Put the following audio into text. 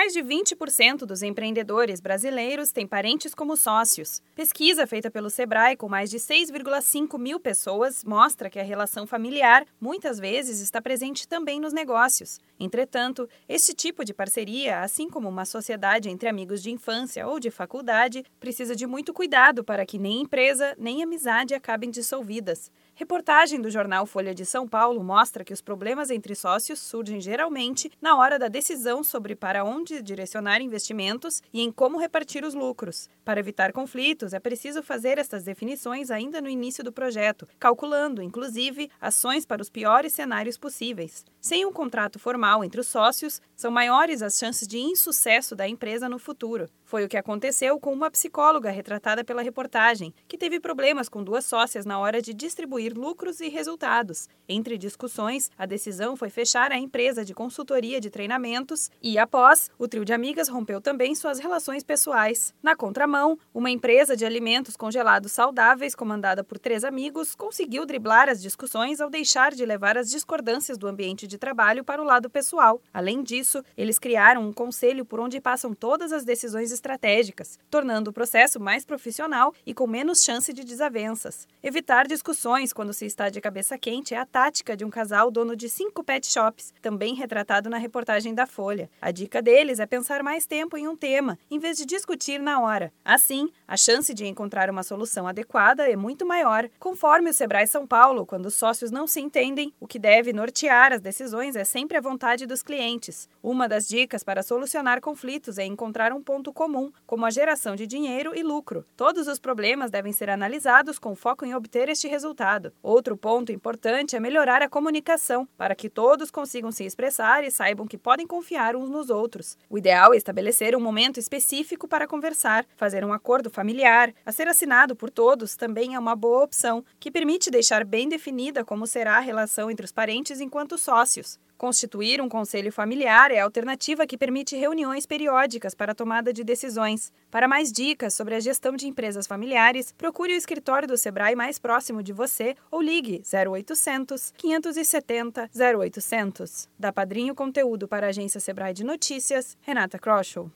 Mais de 20% dos empreendedores brasileiros têm parentes como sócios. Pesquisa feita pelo Sebrae com mais de 6,5 mil pessoas mostra que a relação familiar muitas vezes está presente também nos negócios. Entretanto, este tipo de parceria, assim como uma sociedade entre amigos de infância ou de faculdade, precisa de muito cuidado para que nem empresa nem amizade acabem dissolvidas. Reportagem do jornal Folha de São Paulo mostra que os problemas entre sócios surgem geralmente na hora da decisão sobre para onde direcionar investimentos e em como repartir os lucros. Para evitar conflitos, é preciso fazer estas definições ainda no início do projeto, calculando, inclusive, ações para os piores cenários possíveis. Sem um contrato formal entre os sócios, são maiores as chances de insucesso da empresa no futuro. Foi o que aconteceu com uma psicóloga retratada pela reportagem, que teve problemas com duas sócias na hora de distribuir lucros e resultados. Entre discussões, a decisão foi fechar a empresa de consultoria de treinamentos e, após, o trio de amigas rompeu também suas relações pessoais. Na contramão, uma empresa de alimentos congelados saudáveis, comandada por três amigos, conseguiu driblar as discussões ao deixar de levar as discordâncias do ambiente de trabalho para o lado pessoal. Além disso, eles criaram um conselho por onde passam todas as decisões estratégicas, tornando o processo mais profissional e com menos chance de desavenças. Evitar discussões quando se está de cabeça quente é a tática de um casal dono de cinco pet shops, também retratado na reportagem da Folha. A dica deles é pensar mais tempo em um tema, em vez de discutir na hora. Assim, a chance de encontrar uma solução adequada é muito maior. Conforme o Sebrae São Paulo, quando os sócios não se entendem, o que deve nortear as decisões é sempre a vontade dos clientes. Uma das dicas para solucionar conflitos é encontrar um ponto comum, como a geração de dinheiro e lucro. Todos os problemas devem ser analisados com foco em obter este resultado. Outro ponto importante é melhorar a comunicação, para que todos consigam se expressar e saibam que podem confiar uns nos outros. O ideal é estabelecer um momento específico para conversar, fazer um acordo familiar, a ser assinado por todos também é uma boa opção, que permite deixar bem definida como será a relação entre os parentes enquanto sócios. Constituir um conselho familiar é a alternativa que permite reuniões periódicas para tomada de decisões. Para mais dicas sobre a gestão de empresas familiares, procure o escritório do Sebrae mais próximo de você ou ligue 0800 570 0800. Da Padrinho Conteúdo para a agência Sebrae de Notícias, Renata Kroschel.